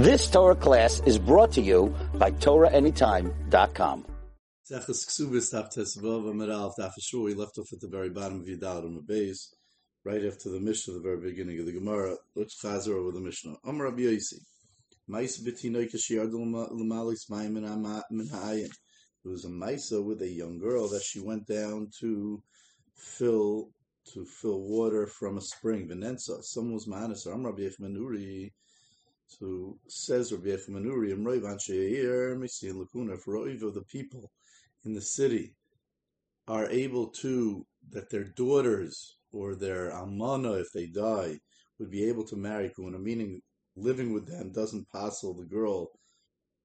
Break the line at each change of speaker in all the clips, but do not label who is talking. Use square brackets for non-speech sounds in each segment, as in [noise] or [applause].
This Torah class is brought to you by TorahAnytime.com.
We left off at the very bottom of Yidal on the base, right after the Mishnah, the very beginning of the Gemara. Let's chazer over the Mishnah. Amar Rabbi Yosi. Mais Betinoy Kashiyard Lamalis Mayim Min was a Maisa with a young girl that she went down to fill to fill water from a spring. Venensa. Someone was Mahanis. Amar Rabbi Yechmanuri. So says Rabbi Yechamanuri, Imroiv Ansheir, Mesian Lakuna, of the people in the city are able to, that their daughters or their almana, if they die, would be able to marry Kuna, meaning living with them doesn't passel the girl,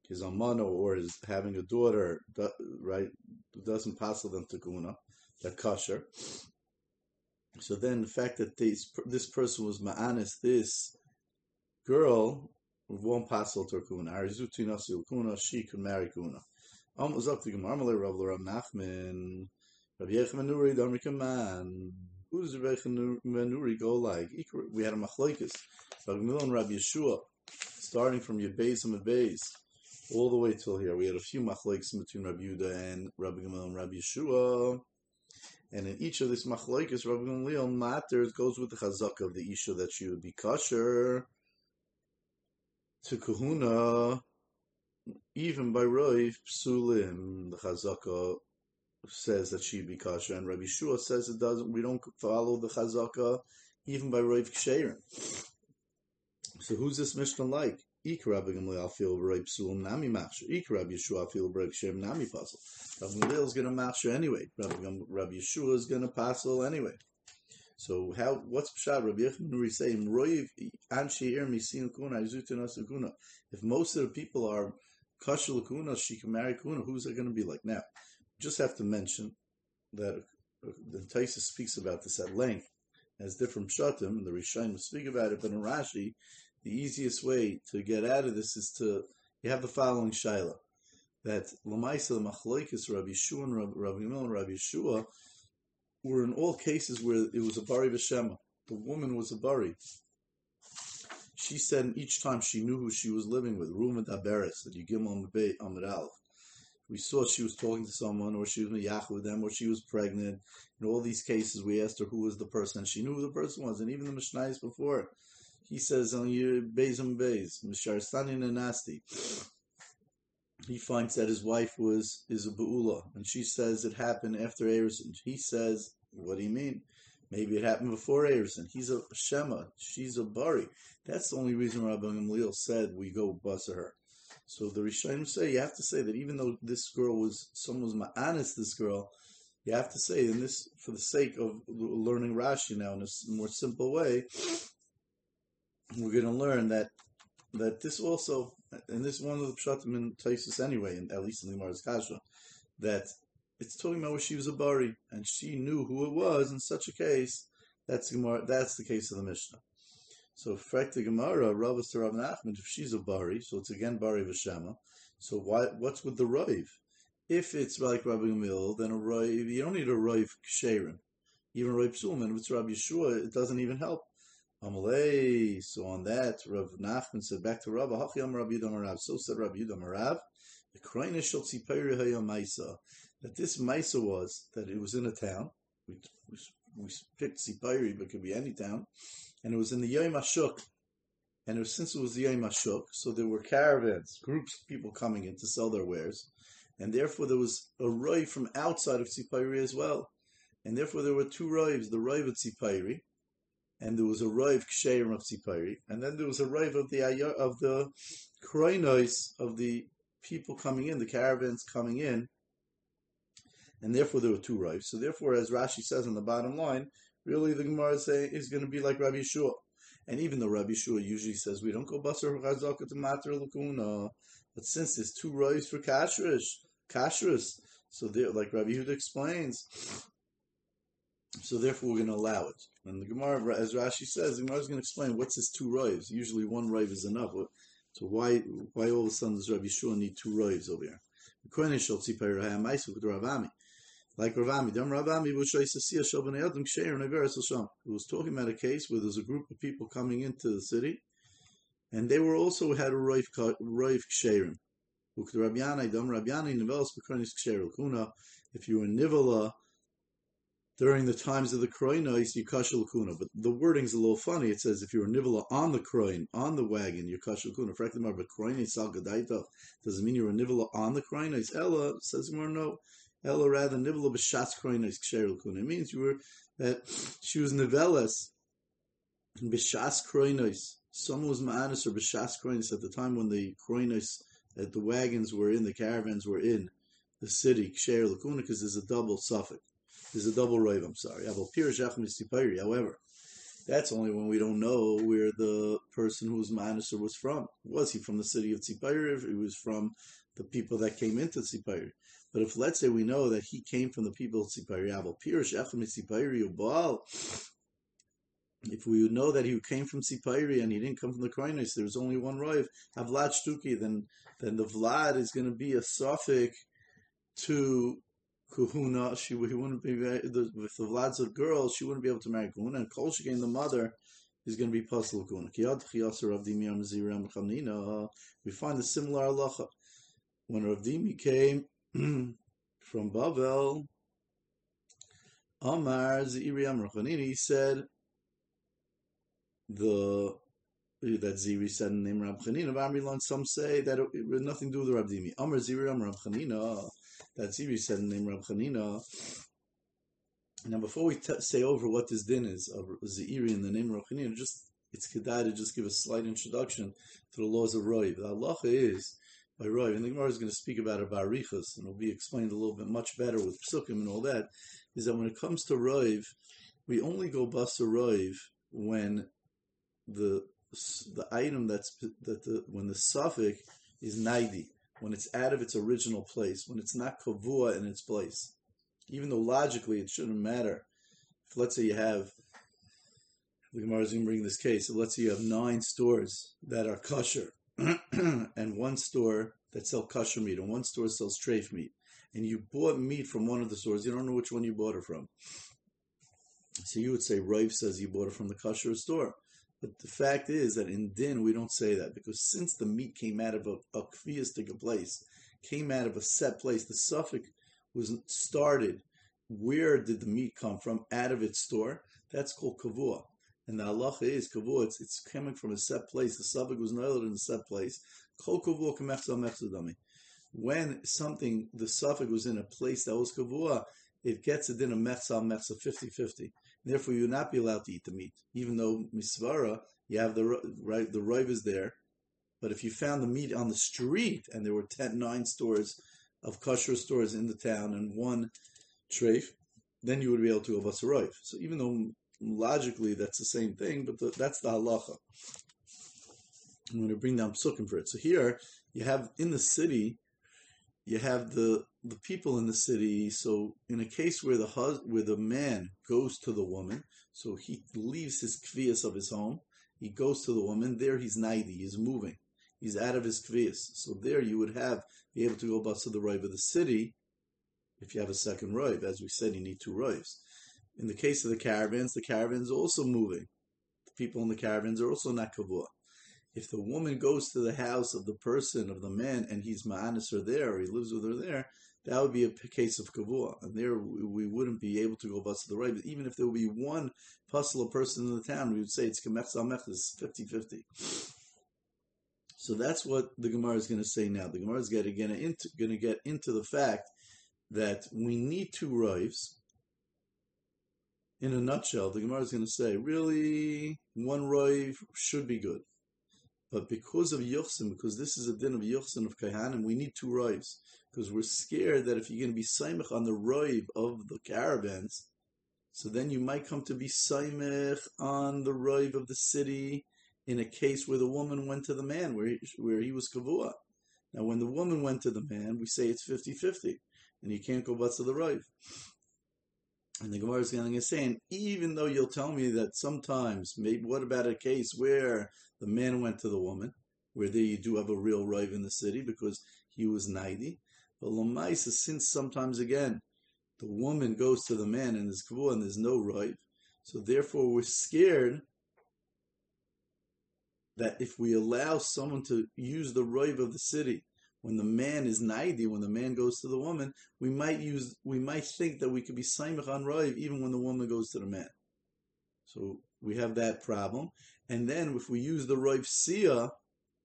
his almana, or is having a daughter, right, doesn't passel them to Kuna, that kosher. So then the fact that these, this person was ma'anis, this girl won't passel to Kuna. Arizuti nasil Kuna, she could marry Kuna. Almost up to Gemara, Rav Rav Nachman, Yechamanuri, Damrikaman. Who does Rav Yechamanuri go like? We had a machlokes, Rav Milan, Rav Yeshua, starting from Yebez and Yebez, all the way till here. We had a few machlokes between Rav Yuda and Rav Gamaliel and Rav Yeshua. And in each of these machlokes, Rav Gamaliel matters goes with the chazak of the isha that she would be kosher to kahuna, even by Roiv Psulim, the Chazaka says that she be kasha, and Rabbi Shua says it doesn't. We don't follow the Chazaka even by Roiv Ksherim. So who's this Mishnah like? Ik Rabbi Gamliel Psulim nami machsher. Ik Yeshua feel Roiv Ksherim nami puzzle. Rabbi Gamliel is going to machsher anyway. Rabbi, Rabbi Yeshua is going to puzzle anyway. So how what's pshat Rabbi Yechon saying Roiv Ansheir Misin Kuna Izutina Kuna. If most of the people are Kasha Kuna, she can marry Kuna. Who's it going to be like now? Just have to mention that uh, the Taisa speaks about this at length as different pshatim. The Rishonim speak about it, but in Rashi, the easiest way to get out of this is to you have the following shaila that Lamaisa Machloikis Rabbi Shua and Rabbi, Rabbi and Rabbi Yeshua were in all cases where it was a bari v'shema. The woman was a bari. She said each time she knew who she was living with, Rumat Aberes, that you give on Amid Aleph. We saw she was talking to someone, or she was miyach with them, or she was pregnant. In all these cases, we asked her who was the person, she knew who the person was. And even the Mishnayos before, he says on your and Beis, Mishar and Nasty. He finds that his wife was is a Ba'ula, and she says it happened after Erison. He says, What do you mean? Maybe it happened before Erison. He's a Shema, she's a Bari. That's the only reason Rabbi Gamliel said we go bust her. So the Rishonim say you have to say that even though this girl was someone was ma'anis, this girl, you have to say in this for the sake of learning Rashi now in a more simple way, we're going to learn that that this also, and this is one of the pshatim in Taisus anyway, and at least in the Gemara's Kasha, that it's talking about where she was a bari, and she knew who it was. In such a case, that's Gemara. That's the case of the Mishnah. So, frek the Gemara, Rav to Rav Nachman, if she's a bari, so it's again bari v'shema. So, why? What's with the Rav? If it's like Rabbi Gamil, then a Rav, you don't need a Rav ksherim. Even Rav Psulman, if it's Rabbi Yeshua, it doesn't even help. Amalei. So on that, Rav Nachman said back to Rav Hachiyam Rav Yudam Rav. So said Rav Yudam Rav. The Kraina Shel Tzipayri Maisa. That this Maisa was that it was in a town. We, we, we picked Tzipayri, but it could be any town, and it was in the Yom Ashuk. And it was, since it was the Yom Ashuk, so there were caravans, groups of people coming in to sell their wares, and therefore there was a roy from outside of Tzipayri as well. And therefore there were two roivs, the roiv of Tzipayri, and there was a Rav Ksherim of Tzipari, and then there was a Rav of the of the Kroinos of the people coming in, the caravans coming in, and therefore there were two Ravs. So therefore, as Rashi says on the bottom line, really the Gemara saying is going to be like Rabbi Yeshua. And even though Rabbi Yeshua usually says we don't go basar chazaka to matter lakuna, but since there's two Ravs for kashrus, kashrus, so there, like Rabbi Yehuda explains, so therefore, we're going to allow it. And the Gemara, as Rashi says, the Gemara is going to explain what's this two roivs. Usually, one roiv is enough. So why why all of a sudden does Rabbi Shua need two roivs over here? Like Ravami, Dam Ravami, was talking about a case where there's a group of people coming into the city, and they were also had a roiv ksherim. If you were nivala during the times of the kroinos, you kashal kuna. But the wording's a little funny. It says if you were nivala on the kroin, on the wagon, you kashal kuna. But kroinos sal gadaita doesn't mean you were nivala on the kroinos. Ella says more no. Ella rather nivala b'shas kroinos ksherul kuna. It means you were that she was nivelas b'shas kroinos. Someone was ma'anis or b'shas kroinos at the time when the kroinos that the wagons were in, the caravans were in the city, Ksher Lakuna, because there's a double suffix. There's a double rave, I'm sorry. However, that's only when we don't know where the person whose Manasseh was from. Was he from the city of Tzipayir? He was from the people that came into Tzipayir. But if let's say we know that he came from the people of Tzipayir, if we know that he came from Sipayri and he didn't come from the Kroinos, there's only one Roiv, have Vlad Shtuki, then then the Vlad is going to be a suffix to Kuhuna. She he wouldn't be if the Vlad's a girl, she wouldn't be able to marry Kuhuna. And Kol Shekain, the mother, is going to be Pasal Kuhuna. We find a similar halacha when Rav Dimi came [clears throat] from Bavel. Amar Ziri Amrachanini, he said the that Ziri said in the name Rab Chanina. Amrilon, some say that it, it had nothing to do with the Rab Dimi. Amr Ziri Amr Rab Chanina. That Ziri said in the name Rab Chanina. Now, before we t- say over what this din is of Ziri in the name Rab Chanina, just it's kedai to just give a slight introduction to the laws of Roiv. The halacha is by Roiv, and the Gemara is going to speak about it by Arichas, and it'll be explained a little bit much better with Psukim and all that. Is that when it comes to Roiv, we only go bust a when the the item that's that the when the suffix is naidi, when it's out of its original place, when it's not kavua in its place, even though logically it shouldn't matter. If let's say you have the Gemara is going to bring this case. Let's say you have nine stores that are kosher, [clears throat] and one store that sells kosher meat, and one store sells treif meat, and you bought meat from one of the stores. You don't know which one you bought it from. So you would say Rav says you bought it from the kosher store. But the fact is that in din we don't say that because since the meat came out of a, a place, came out of a set place, the suffix was started. Where did the meat come from? Out of its store. That's called kavua. And the halacha is kavua. It's, it's coming from a set place. The suffix was nailed in a set place. Kol kavua When something, the suffix was in a place that was kavua, it gets it in a mechza mechza 50-50. Therefore, you would not be allowed to eat the meat, even though misvara you have the right the rive is there. But if you found the meat on the street and there were 10, nine stores of kosher stores in the town and one treif, then you would be able to go basarayv. So even though logically that's the same thing, but the, that's the halacha. I'm going to bring down psukim for it. So here you have in the city, you have the the people in the city. So in a case where the hus- where the man goes to the woman, so he leaves his kvias of his home, he goes to the woman. There he's naidi, he's moving, he's out of his kvias. So there you would have be able to go bust to the rive of the city. If you have a second rive, as we said, you need two rives. In the case of the caravans, the caravans also moving. The people in the caravans are also not kavua if the woman goes to the house of the person, of the man, and he's ma'anis her there, or he lives with her there, that would be a case of kavua, and there we wouldn't be able to go bust to the right. But even if there would be one puzzle person in the town, we would say it's kamech samech, it's 50-50. So that's what the Gemara is going to say now. The Gemara is going to get into, going to get into the fact that we need two rives. In a nutshell, the Gemara is going to say, really, one rive should be good. But because of Yochsim, because this is a din of Yochsim of Kahanim, we need two rives because we're scared that if you're going to be Saimach on the Roiv of the caravans, so then you might come to be Saimach on the Roiv of the city in a case where the woman went to the man, where he, where he was Kavua. Now, when the woman went to the man, we say it's 50 50, and you can't go but to the Roiv. And the Gemara is going to say, even though you'll tell me that sometimes, maybe what about a case where the man went to the woman, where there you do have a real rive in the city because he was 90, but Lamaisa, since sometimes again the woman goes to the man and there's and there's no rive, so therefore we're scared that if we allow someone to use the roiv of the city when the man is naidi, when the man goes to the woman, we might use, we might think that we could be saimach on roiv even when the woman goes to the man. So we have that problem. And then if we use the roiv sia,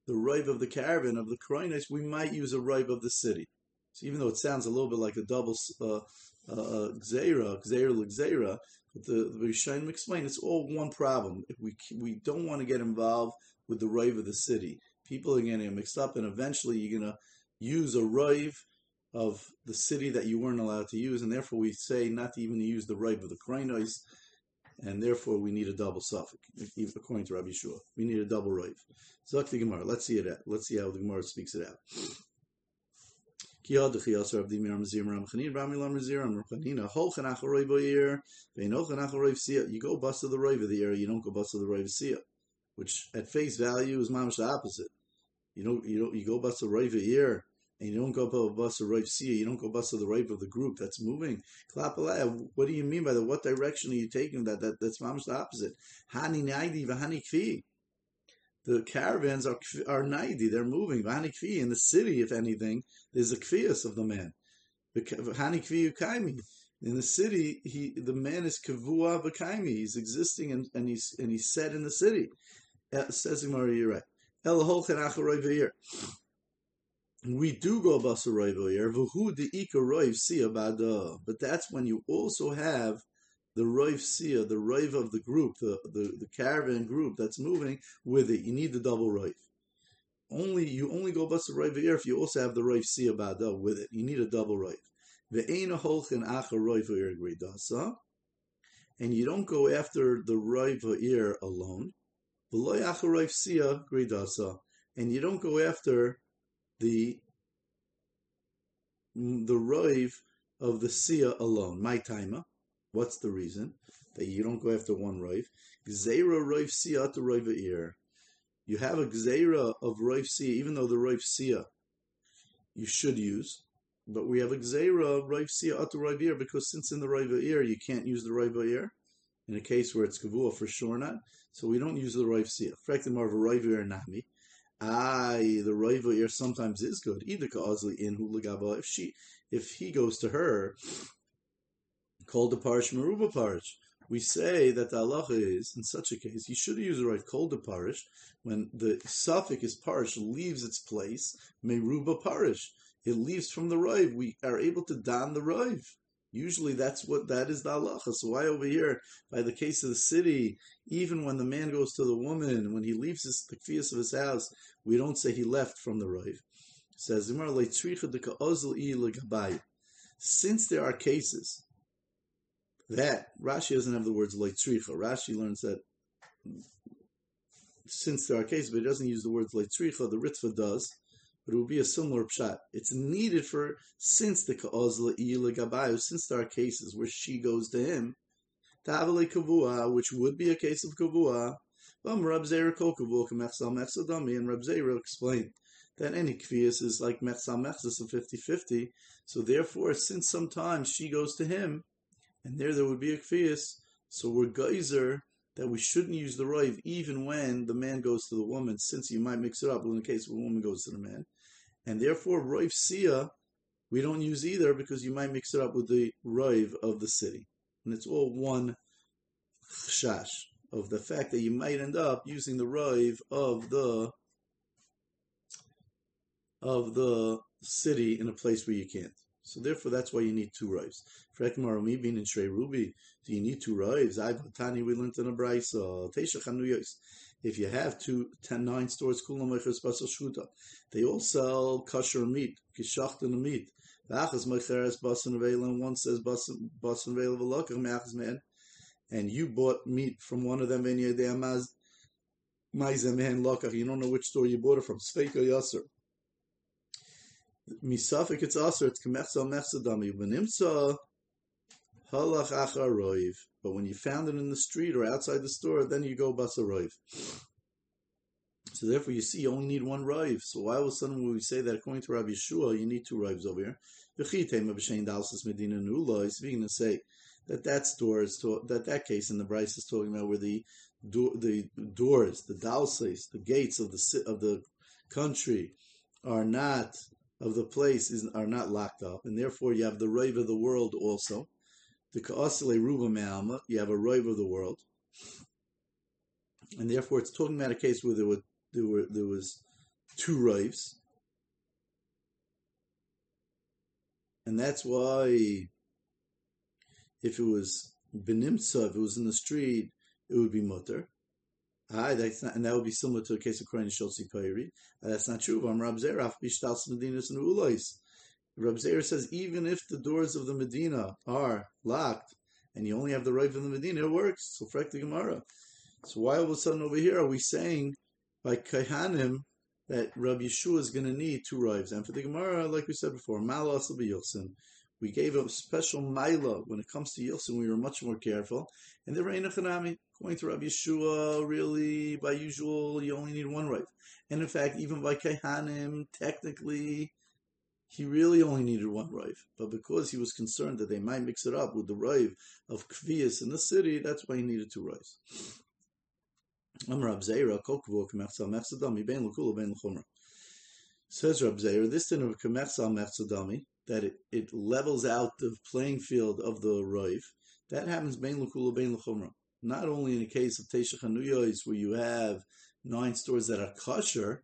the roiv of the caravan of the kroinis, we might use a roiv of the city. So even though it sounds a little bit like a double uh, uh, gzeira, gzeira but the, the Rishonim explain it's all one problem. If we we don't want to get involved with the roiv of the city, people are getting mixed up, and eventually you're going to use a roiv of the city that you weren't allowed to use, and therefore we say not to even use the roiv of the kroinos, and therefore we need a double suffix, according to Rabbi Shua. We need a double roiv. Zok the Gemara. Let's see it out. Let's see how the Gemara speaks it out. You go bust to the roiv of the area, you don't go bust to the roiv sia, which at face value is mamish the opposite. You don't, you don't, you go bust the roiv ear, and you don't go bust the roiv sia, you don't go bust the roiv of the group that's moving. What do you mean by that? What direction are you taking that? That that's mamish the opposite. Hani naidi kfi the caravans are are naidi, they're moving. V'hani kfi in the city, if anything, there's a kvias of the man. V'hani kvi ukaimi. In the city, he the man is kavua v'kaimi. He's existing and, and he's and he's set in the city. Uh, says Gemara, you're right. El We do go basaroy v'yer v'hu. But that's when you also have the Roiv Sia, the Roiv of the group, the, the, the caravan group that's moving with it. You need the double Roiv. Only you only go the here if you also have the Roiv Sia Bada with it. You need a double Roiv. Ve'ena holchen acha Roiv gridasa. And you don't go after the Roiv ear alone. V'loy acha Roiv Sia gridasa. And you don't go after the mm, the Roiv of the Sia alone. My timer. What's the reason? That you don't go after one roiv. Gzeira roiv sia to roiv ear. You have a gzeira of roiv sia, even though the roiv sia you should use, but we have a gzeira roiv sia to roiv ear because since in the roiv ear you can't use the roiv ear in a case where it's kavua for sure not, so we don't use the roiv sia. Frektim of a roiv nami. Aye, the roiv ear sometimes is good. Either kaazli in hulagava if she if he goes to her called the parish meruba parish. We say that the halacha is, in such a case, you should use the right called the parish when the suffix is parish leaves its place, meruba parish. It leaves from the rive. We are able to don the rive. Usually that's what that is the halacha. So why over here, by the case of the city, even when the man goes to the woman, when he leaves his, the kfiyas of his house, we don't say he left from the. It says since there are cases that Rashi doesn't have the words leitzricha. Rashi learns that since there are cases, but he doesn't use the words leitzricha, the Ritva does, but it would be a similar pshat. It's needed for since the ka'oz gabayu, since there are cases where she goes to him, tavale kavua, which would be a case of kavua. Um, Rab Zera kol kavua k'mechsal mechsadami, and Rab Zera explained that any kvias is like mechsal mechsas of 50-50. So therefore, since sometimes she goes to him, and there there would be a kfiyas. So we're geyser that we shouldn't use the roiv even when the man goes to the woman, since you might mix it up in the case of a woman goes to the man. And therefore, roiv sia, we don't use either because you might mix it up with the roiv of the city. And it's all one chash of the fact that you might end up using the roiv of the of the city in a place where you can't. So therefore, that's why you need two rives. Frekmar being in Shrei Ruby, do you need two rives? I've Tani we learned in a brayso. Teisha chanuyos. If you have two, ten, nine stores, kulam basal shuta, they all sell kosher meat, kishachtan meat. V'achas mecheres basan and one says basan basan vela v'lokach me'achas man. And you bought meat from one of them, and you amaz maizem man lokach. You don't know which store you bought it from. Sveika yasser misafik it's also it's kemechza mechza dami v'nimtza halach acharoiv. But when you found it in the street or outside the store, then you go basaroiv. So therefore, you see, you only need one rive. So why was sudden when we say that according to Rabbi Yeshua, you need two rives over here? Is being to say that that store is to, that that case in the brayso is talking about where the do, the doors, the dalses, the gates of the of the country are not of the place is, are not locked up, and therefore you have the rave of the world also. The kaasile ruba me'alma, you have a rave of the world, and therefore it's talking about a case where there were there were there was two raves, and that's why if it was benimtza, if it was in the street, it would be mutter. Ah, that's not, and that would be similar to a case of Kohen Sholsi Kairi. That's not true. I'm Rab Zeraf Bishtal Medinas and Ulais. Rab Zer says even if the doors of the Medina are locked and you only have the right of the Medina, it works. So frek the Gemara. So why all of a sudden over here are we saying by Kaihanim that Rabbi Yeshua is going to need two rives? And for the Gemara, like we said before, Malas will be Yilson. We gave a special Maila when it comes to Yilson. We were much more careful. And the Reina Chanami, going to Rabbi Yeshua, really, by usual, you only need one rive. And in fact, even by Kaihanim, technically, he really only needed one rive. But because he was concerned that they might mix it up with the rive of Kvias in the city, that's why he needed two rives. Says Rab Zera, this din of Kamechsal Mechzadami, that it, it levels out the playing field of the rive, that happens bein l'kula bein l'chumra. Not only in the case of Teishach where you have nine stores that are kosher,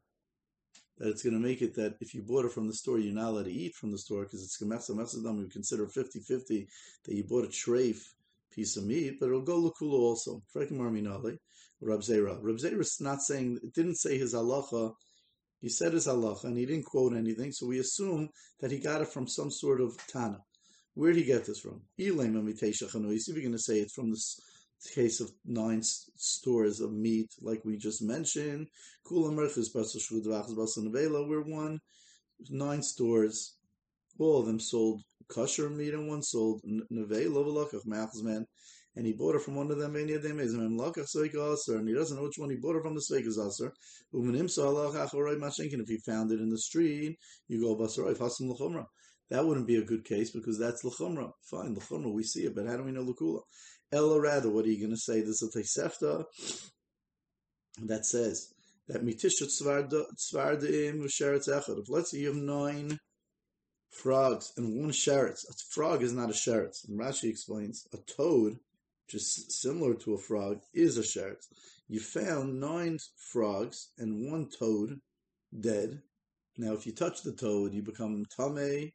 that it's going to make it that if you bought it from the store, you're not allowed to eat from the store because it's gemesa mesadam. We consider 50-50 that you bought a treif piece of meat, but it'll go lakula also. Frekim Arminali, Rab Zera. Rab Zera is not saying, it didn't say his halacha. He said his halacha and he didn't quote anything, so we assume that he got it from some sort of Tana. Where did he get this from? If you're going to say it's from this case of nine stores of meat, like we just mentioned. Where one, nine stores, all of them sold kosher meat and one sold nevela. And he bought it from one of them, ah, and he doesn't know which one he bought it from the Sveikas Aser. Ah, if he found it in the street, you go Lachumra. That wouldn't be a good case because that's Lachumra. Fine, Lachumra, we see it, but how do we know Lakula? Ella rather, what are you going to say? There's a Tesefta that says that mitishat tzvardim v'sheretz echad. If let's say you have nine frogs and one sheretz, a frog is not a sheretz. And Rashi explains a toad, which is similar to a frog, is a sheretz. You found nine frogs and one toad dead. Now, if you touch the toad, you become tame.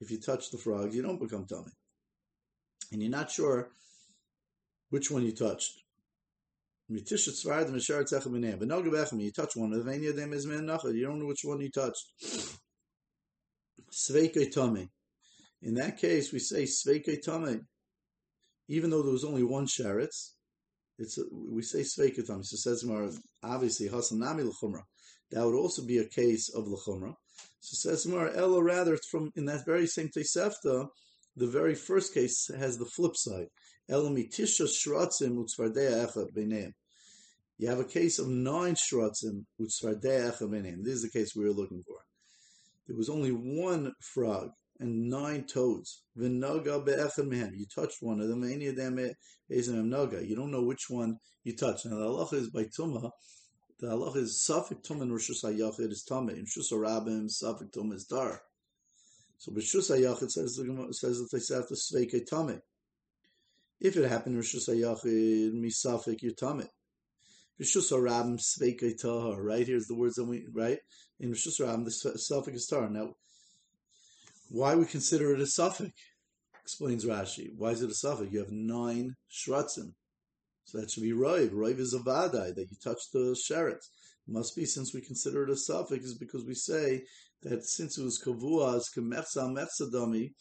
If you touch the frogs, you don't become tame. And you're not sure which one you touched. You touch one of the any of them, you don't know which one you touched. In that case, we say Sveike Tame. Even though there was only one sheretz, it's a, we say Sveike Tame. So says Gemara, obviously Hasanami L'chumra. That would also be a case of L'chumra. So says Gemara, Ella rather, from in that very same Tesefta, the very first case has the flip side. Elamitisha shratzim utzvardea echad b'neim. You have a case of nine shratzim utzvardea echad b'neim. This is the case we were looking for. There was only one frog and nine toads. V'noga be'echad mehem. You touched one of them. Any of them is an noga. You don't know which one you touched. Now the halacha is by tumah. The halacha is safik tum in Rishus HaYachid is tameh. In Shus Rabim, safik tum is dar. So b'shus hayachid says says that they say after sveike tameh. If it happened Rishus HaYachid, Misafik Yutamit. Rishus HaRabim Sveike Tahar, right? Here's the words that we, right? In Rishus HaRabim, the suffix is Tahar. Now, why we consider it a suffix? Explains Rashi. Why is it a suffix? You have nine shratzim. So that should be Roiv. Roiv is a vadai, that you touch the sheret. Must be, since we consider it a suffix, is because we say that since it was kavua as kemechsa mechsadami,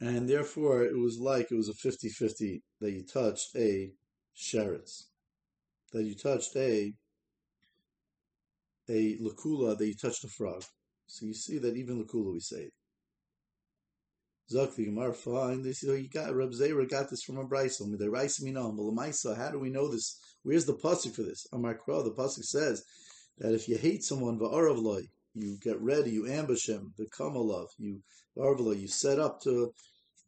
and therefore it was like it was a 50-50 that you touched a sheretz, that you touched a a lakula, that you touched a frog. So you see that even lakula we say it. Zok Gemara fine. They say, oh, you got Reb Zera got this from a brayso. The rice minam Maisa. How do we know this? Where's the pasuk for this? Amar Kra, the pasuk says that if you hate someone va'arav loy, you get ready, you ambush him, become a love, you you set up to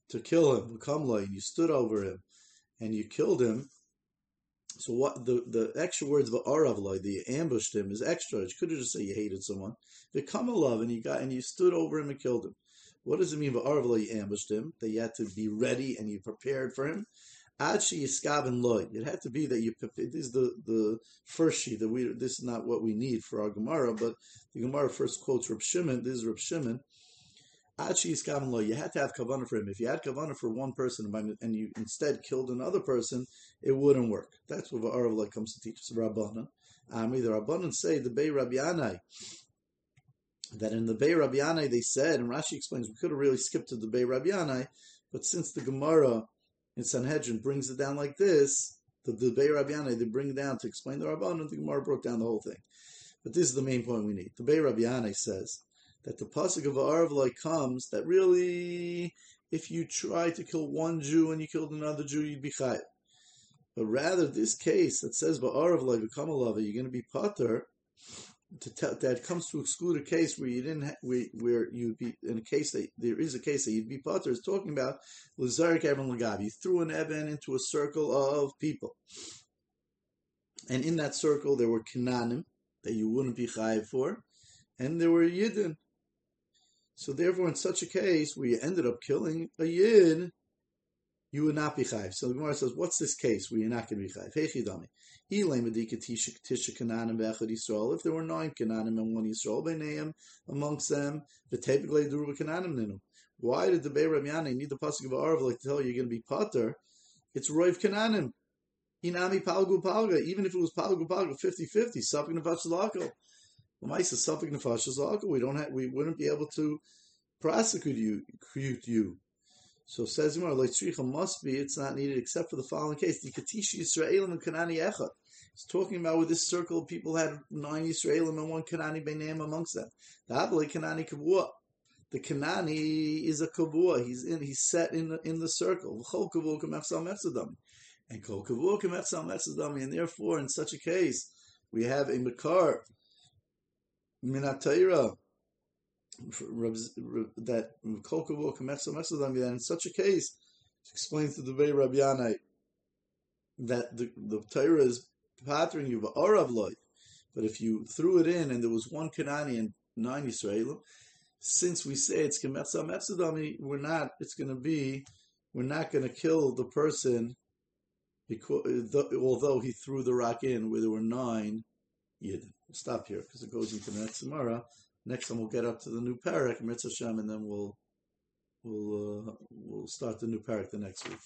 to kill him, become like you stood over him, and you killed him. So what the, the extra words of Aravloi, the ambushed him, is extra. You could have just said you hated someone. The love and you got and you stood over him and killed him. What does it mean by Aravloi? You ambushed him. That you had to be ready and you prepared for him. Adshi Yiskaven Loy. It had to be that you. This is the the first sheet that we. This is not what we need for our Gemara, but the Gemara first quotes Reb Shimon. This is Reb Shimon. You had to have kavanah for him. If you had kavanah for one person and you instead killed another person, it wouldn't work. That's what Aravloi comes to teach us. Rabbanan. Um, Ami the Rabbanan say the Bei Rabbi Anai that in the Bei Rabbi Anai they said, and Rashi explains, we could have really skipped to the Bei Rabbi Anai, but since the Gemara in Sanhedrin brings it down like this, the, the Bei Rabbi Yanai, they bring it down to explain the Rabban, and the Gemara broke down the whole thing. But this is the main point we need. The Bei Rabbi Yanai says that the pasuk of Arvloi comes that really, if you try to kill one Jew and you killed another Jew, you'd be chayav. But rather, this case that says Ba'arvloi become a lover, you're going to be potter to tell, that comes to exclude a case where you didn't ha- where, where you'd be in a case that there is a case that you'd be potter is talking about Lazarik Evan Lagav. You threw an Evan into a circle of people, and in that circle there were Kananim that you wouldn't be chayiv for, and there were Yidden. So therefore, in such a case where you ended up killing a Yid, you would not be chayiv. So the Gemara says, what's this case where you're not going to be chayiv? Hey if there were nine Kananim and one Yisrael Beineim amongst them, the typically Duruba Kananim Ninu. Why did the Bei Rabbi need the pasuk of Arav like to tell you you're going to be Potter? It's Roiv Kananim. Inami Palgu Palga, even if it was Palgu Palga 50-50, Suffolk Nefash Zalako. Lamaisa Suffolk Nefash Zalako, we don't have, we wouldn't be able to prosecute you, you. So says Gemara, Leitzricha must be, it's not needed except for the following case. The Katishi Yisraelim and Kanani Echad. It's talking about with this circle, of people had nine Yisraelim and one Kanani by name amongst them. The Abli Kanani Kavua. The Kanani is a Kavua. He's in, he's set in the, in the circle. And Kol Kavua. And therefore, in such a case, we have a Makar, Minatayra, that that in such a case, explains to the way Rabbi Yanai that the, the Torah is pattering you of life. But if you threw it in and there was one Kanani and nine Yisraelim, since we say it's Kemetza Metzadami, we're not, it's going to be, we're not going to kill the person because, although he threw the rock in where there were nine Yid. We'll stop here because it goes into the next Gemara. Next time we'll get up to the new parak, Mitzvah and then we'll we'll uh, we'll start the new parak the next week.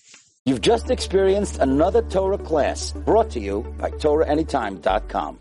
You've just experienced another Torah class brought to you by TorahAnytime.com.